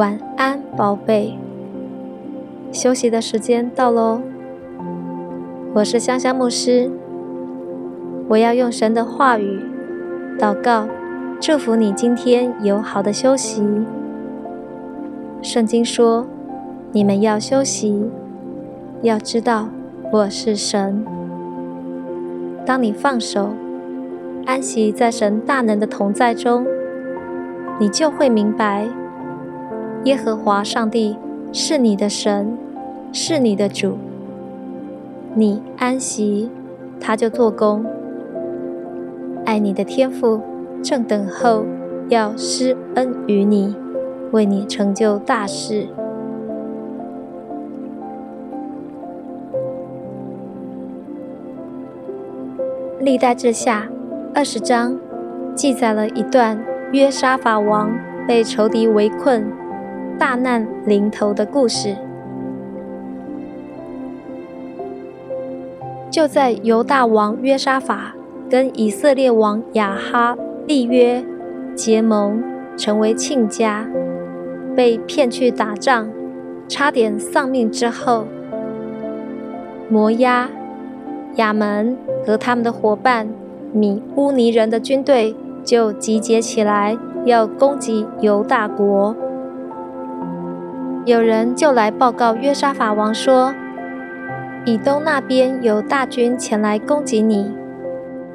晚安，宝贝。休息的时间到喽。我是香香牧师，我要用神的话语祷告，祝福你今天有好的休息。圣经说：“你们要休息，要知道我是神。”当你放手，安息在神大能的同在中，你就会明白，耶和华上帝是你的神，是你的主。你安息，他就做工。爱你的天父正等候要施恩于你，为你成就大事。历代志下二十章记载了一段约沙法王被仇敌围困、大难临头的故事。就在犹大王约沙法跟以色列王亚哈立约结盟，成为亲家，被骗去打仗，差点丧命之后，摩押、亚门和他们的伙伴米乌尼人的军队就集结起来，要攻击犹大国。有人就来报告约沙法王说，以东那边有大军前来攻击你，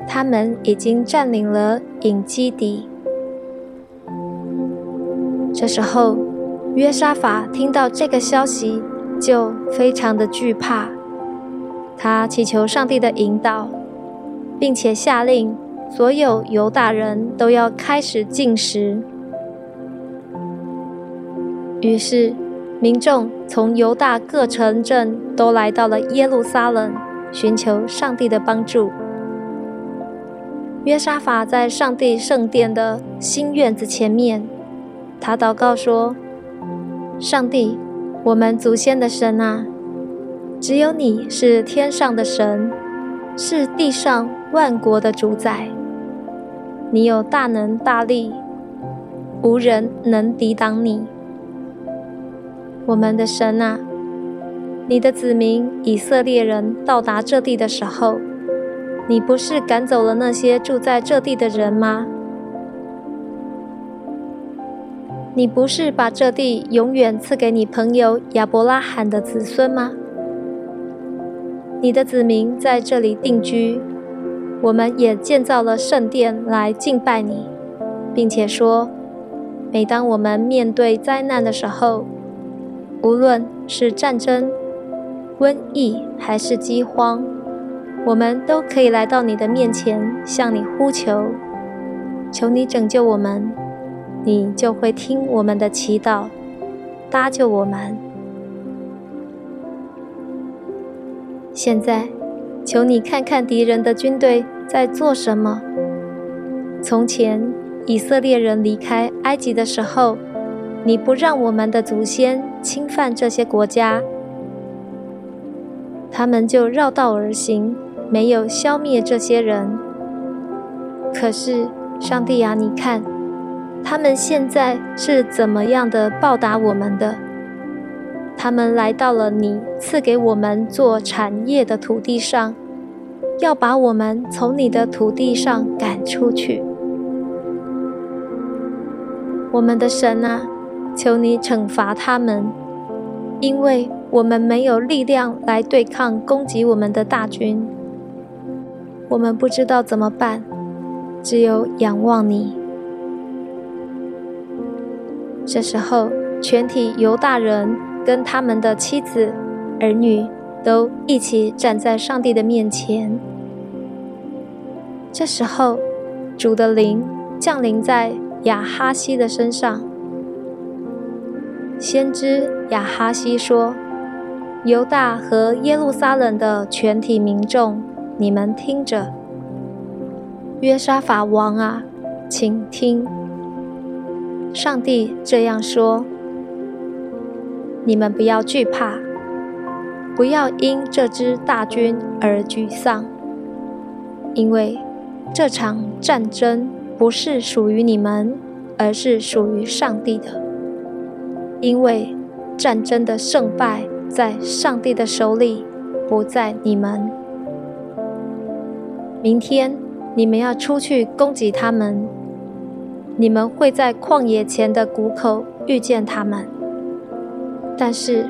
他们已经占领了隐基底。这时候，约沙法听到这个消息，就非常的惧怕。他祈求上帝的引导，并且下令所有犹大人都要开始进食。于是，民众从犹大各城镇都来到了耶路撒冷，寻求上帝的帮助。约沙法在上帝圣殿的新院子前面，他祷告说：“上帝，我们祖先的神啊，只有你是天上的神，是地上万国的主宰。你有大能大力，无人能抵挡你。”我们的神啊，你的子民以色列人到达这地的时候，你不是赶走了那些住在这地的人吗？你不是把这地永远赐给你朋友亚伯拉罕的子孙吗？你的子民在这里定居，我们也建造了圣殿来敬拜你，并且说，每当我们面对灾难的时候，无论是战争、瘟疫还是饥荒，我们都可以来到你的面前，向你呼求，求你拯救我们，你就会听我们的祈祷，搭救我们。现在，求你看看敌人的军队在做什么。从前，以色列人离开埃及的时候，你不让我们的祖先侵犯这些国家，他们就绕道而行，没有消灭这些人。可是，上帝啊，你看，他们现在是怎么样的报答我们的？他们来到了你赐给我们做产业的土地上，要把我们从你的土地上赶出去。我们的神啊！求你惩罚他们，因为我们没有力量来对抗攻击我们的大军。我们不知道怎么办，只有仰望你。这时候，全体犹大人跟他们的妻子、儿女都一起站在上帝的面前。这时候，主的灵降临在亚哈西的身上。先知亚哈西说：“犹大和耶路撒冷的全体民众，你们听着，约沙法王啊，请听，上帝这样说：你们不要惧怕，不要因这支大军而沮丧，因为这场战争不是属于你们，而是属于上帝的。”因为战争的胜败在上帝的手里，不在你们。明天你们要出去攻击他们，你们会在旷野前的谷口遇见他们，但是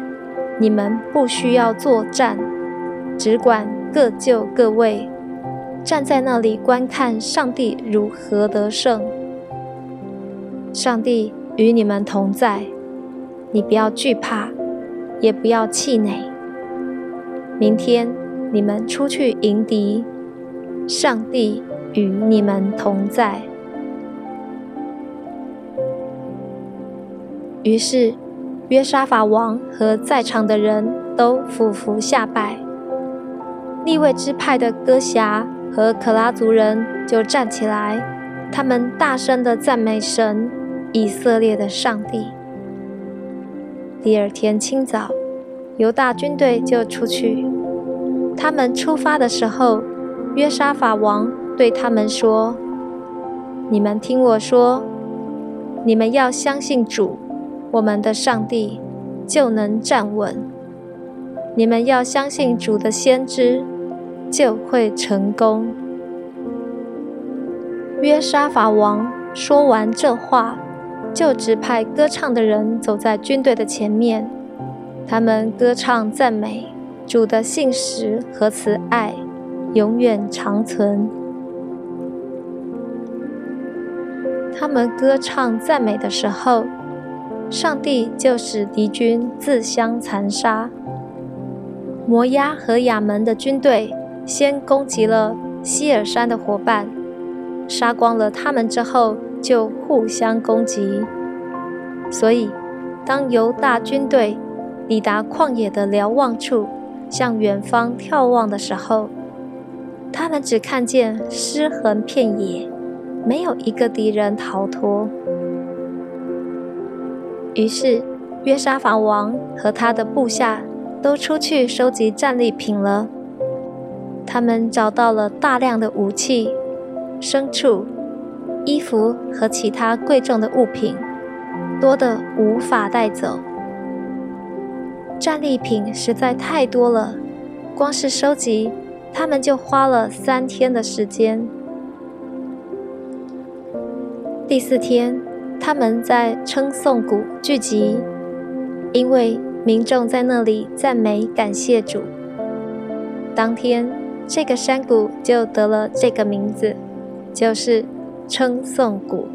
你们不需要作战，只管各就各位。站在那里观看上帝如何得胜。上帝与你们同在，你不要惧怕，也不要气馁。明天你们出去迎敌，上帝与你们同在。于是约沙法王和在场的人都俯伏下拜。立位支派的歌侠。和可拉族人就站起来，他们大声地赞美神，以色列的上帝。第二天清早，犹大军队就出去。他们出发的时候，约沙法王对他们说：“你们听我说，你们要相信主，我们的上帝，就能站稳。你们要相信主的先知。”就会成功。约沙法王说完这话，就指派歌唱的人走在军队的前面。他们歌唱赞美主的信实和慈爱，永远长存。他们歌唱赞美的时候，上帝就使敌军自相残杀。摩押和亚门的军队。先攻击了希尔山的伙伴，杀光了他们之后，就互相攻击。所以，当犹大军队抵达旷野的瞭望处，向远方眺望的时候，他们只看见尸横遍野，没有一个敌人逃脱。于是，约沙法王和他的部下都出去收集战利品了。他们找到了大量的武器、牲畜、衣服和其他贵重的物品，多得无法带走。战利品实在太多了，光是收集，他们就花了三天的时间。第四天，他们在称颂谷聚集，因为民众在那里赞美感谢主。当天。这个山谷就得了这个名字，就是称颂谷。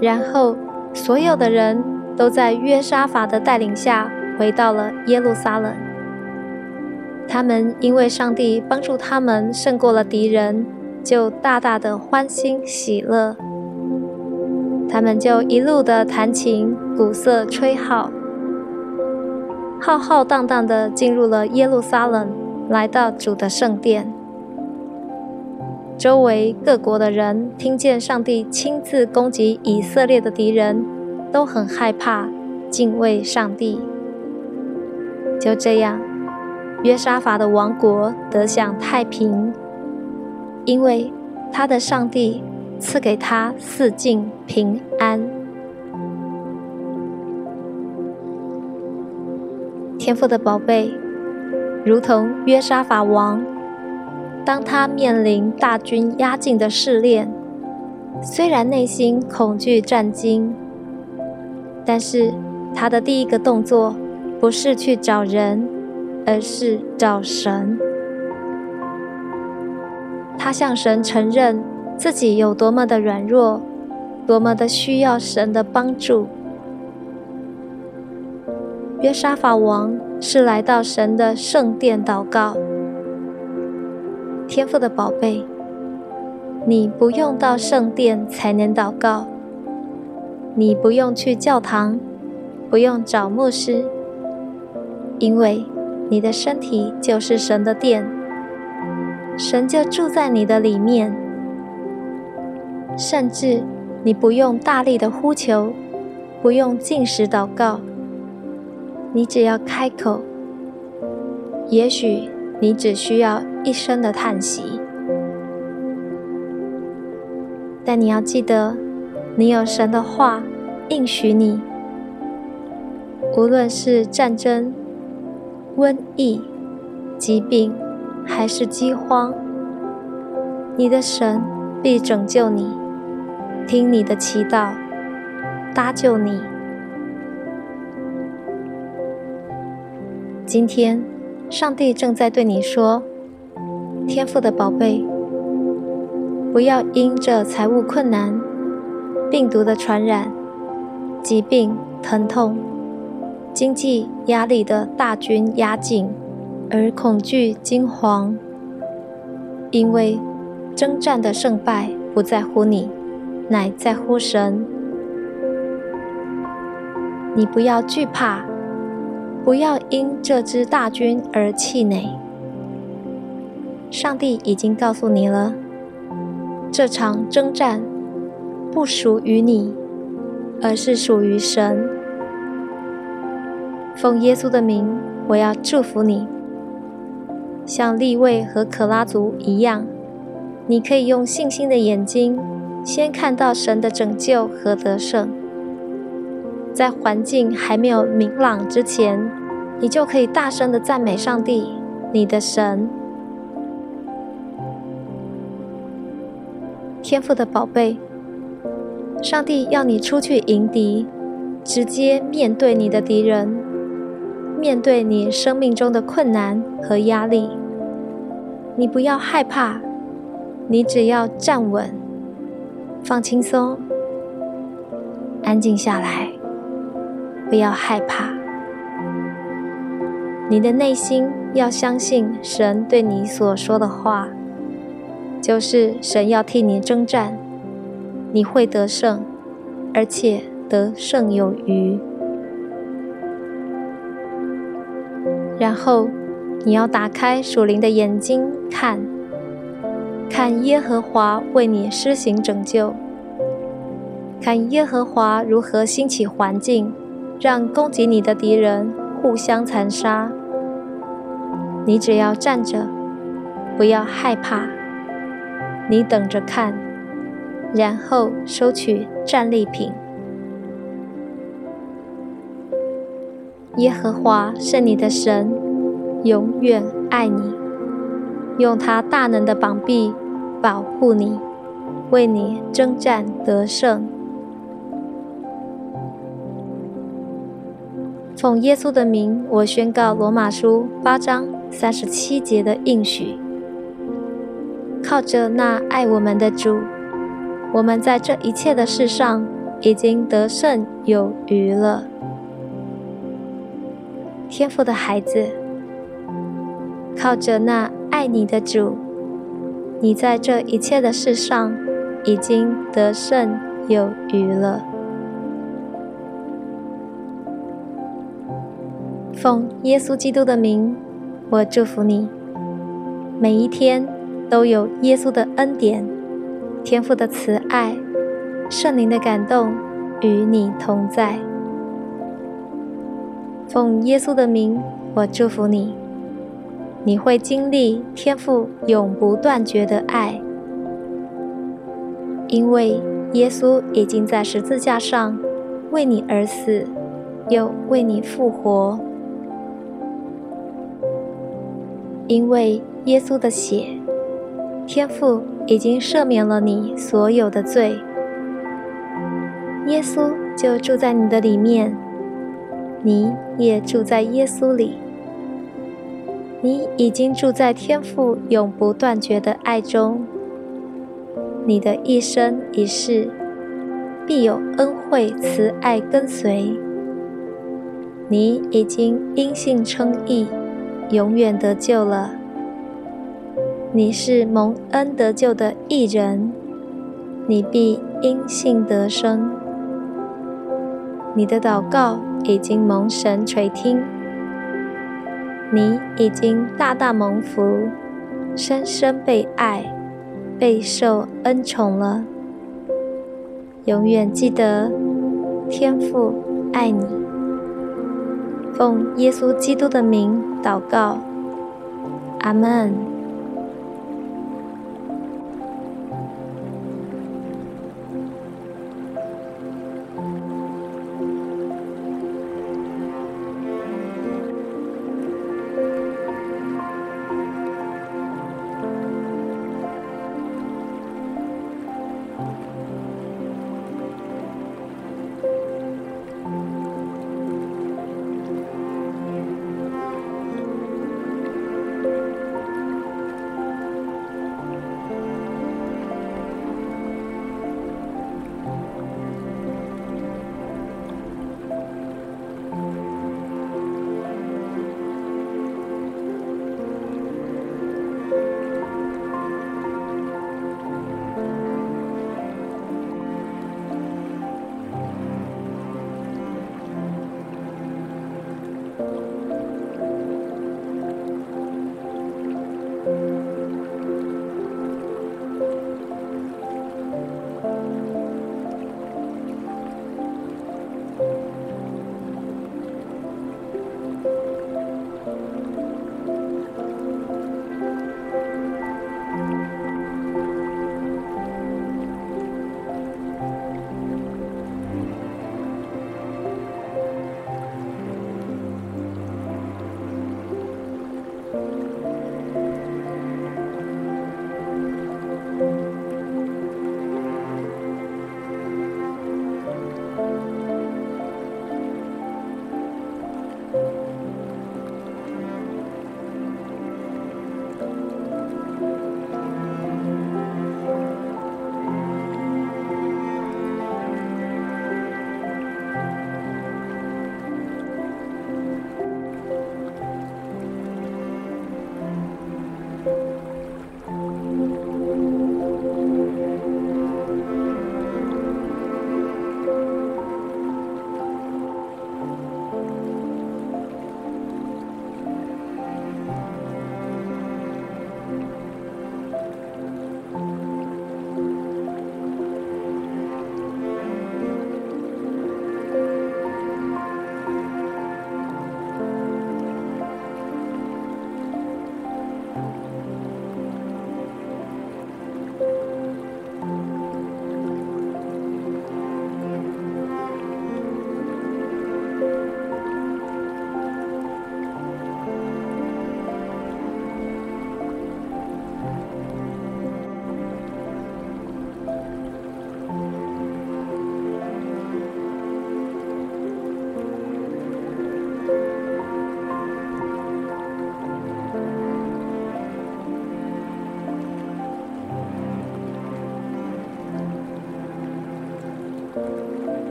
然后，所有的人都在约沙法的带领下回到了耶路撒冷。他们因为上帝帮助他们胜过了敌人，就大大的欢欣喜乐。他们就一路的弹琴、鼓瑟、吹号。浩浩荡荡地进入了耶路撒冷，来到主的圣殿。周围各国的人听见上帝亲自攻击以色列的敌人，都很害怕，敬畏上帝。就这样，约沙法的王国得享太平，因为他的上帝赐给他四境平安。天赋的宝贝，如同约沙法王，当他面临大军压境的试炼，虽然内心恐惧战惊，但是他的第一个动作不是去找人，而是找神。他向神承认自己有多么的软弱，多么的需要神的帮助。约沙法王是来到神的圣殿祷告。天父的宝贝，你不用到圣殿才能祷告，你不用去教堂，不用找牧师，因为你的身体就是神的殿，神就住在你的里面。甚至你不用大力的呼求，不用进食祷告。你只要开口，也许你只需要一声的叹息，但你要记得，你有神的话应许你，无论是战争、瘟疫、疾病，还是饥荒，你的神必拯救你，听你的祈祷，搭救你。今天，上帝正在对你说：“天赋的宝贝，不要因着财务困难、病毒的传染、疾病、疼痛、经济压力的大军压境而恐惧惊惶，因为。”征战的胜败不在乎你，乃在乎神。你不要惧怕，不要因这支大军而气馁。上帝已经告诉你了，这场征战不属于你，而是属于神。奉耶稣的名，我要祝福你，像利未和可拉族一样。你可以用信心的眼睛，先看到神的拯救和得胜。在环境还没有明朗之前，你就可以大声的赞美上帝，你的神。天赋的宝贝，上帝要你出去迎敌，直接面对你的敌人，面对你生命中的困难和压力。你不要害怕。你只要站稳，放轻松，安静下来，不要害怕。你的内心要相信神对你所说的话，就是神要替你征战，你会得胜，而且得胜有余。然后你要打开属灵的眼睛看。看耶和华为你施行拯救，看耶和华如何兴起环境，让攻击你的敌人互相残杀。你只要站着，不要害怕。你等着看，然后收取战利品。耶和华是你的神，永远爱你。用他大能的膀臂保护你，为你征战得胜。奉耶稣的名，我宣告罗马书八章三十七节的应许：靠着那爱我们的主，我们在这一切的事上已经得胜有余了。天赋的孩子，靠着那。爱你的主，你在这一切的事上已经得胜有余了。奉耶稣基督的名，我祝福你，每一天都有耶稣的恩典、天父的慈爱、圣灵的感动与你同在。奉耶稣的名，我祝福你。你会经历天父永不断绝的爱，因为耶稣已经在十字架上为你而死，又为你复活。因为耶稣的血，天父已经赦免了你所有的罪。耶稣就住在你的里面，你也住在耶稣里。你已经住在天父永不断绝的爱中，你的一生一世必有恩惠慈爱跟随。你已经因信称义，永远得救了。你是蒙恩得救的义人，你必因信得生。你的祷告已经蒙神垂听。你已经大大蒙福，深深被爱，备受恩宠了。永远记得，天父爱你。奉耶稣基督的名祷告，阿门。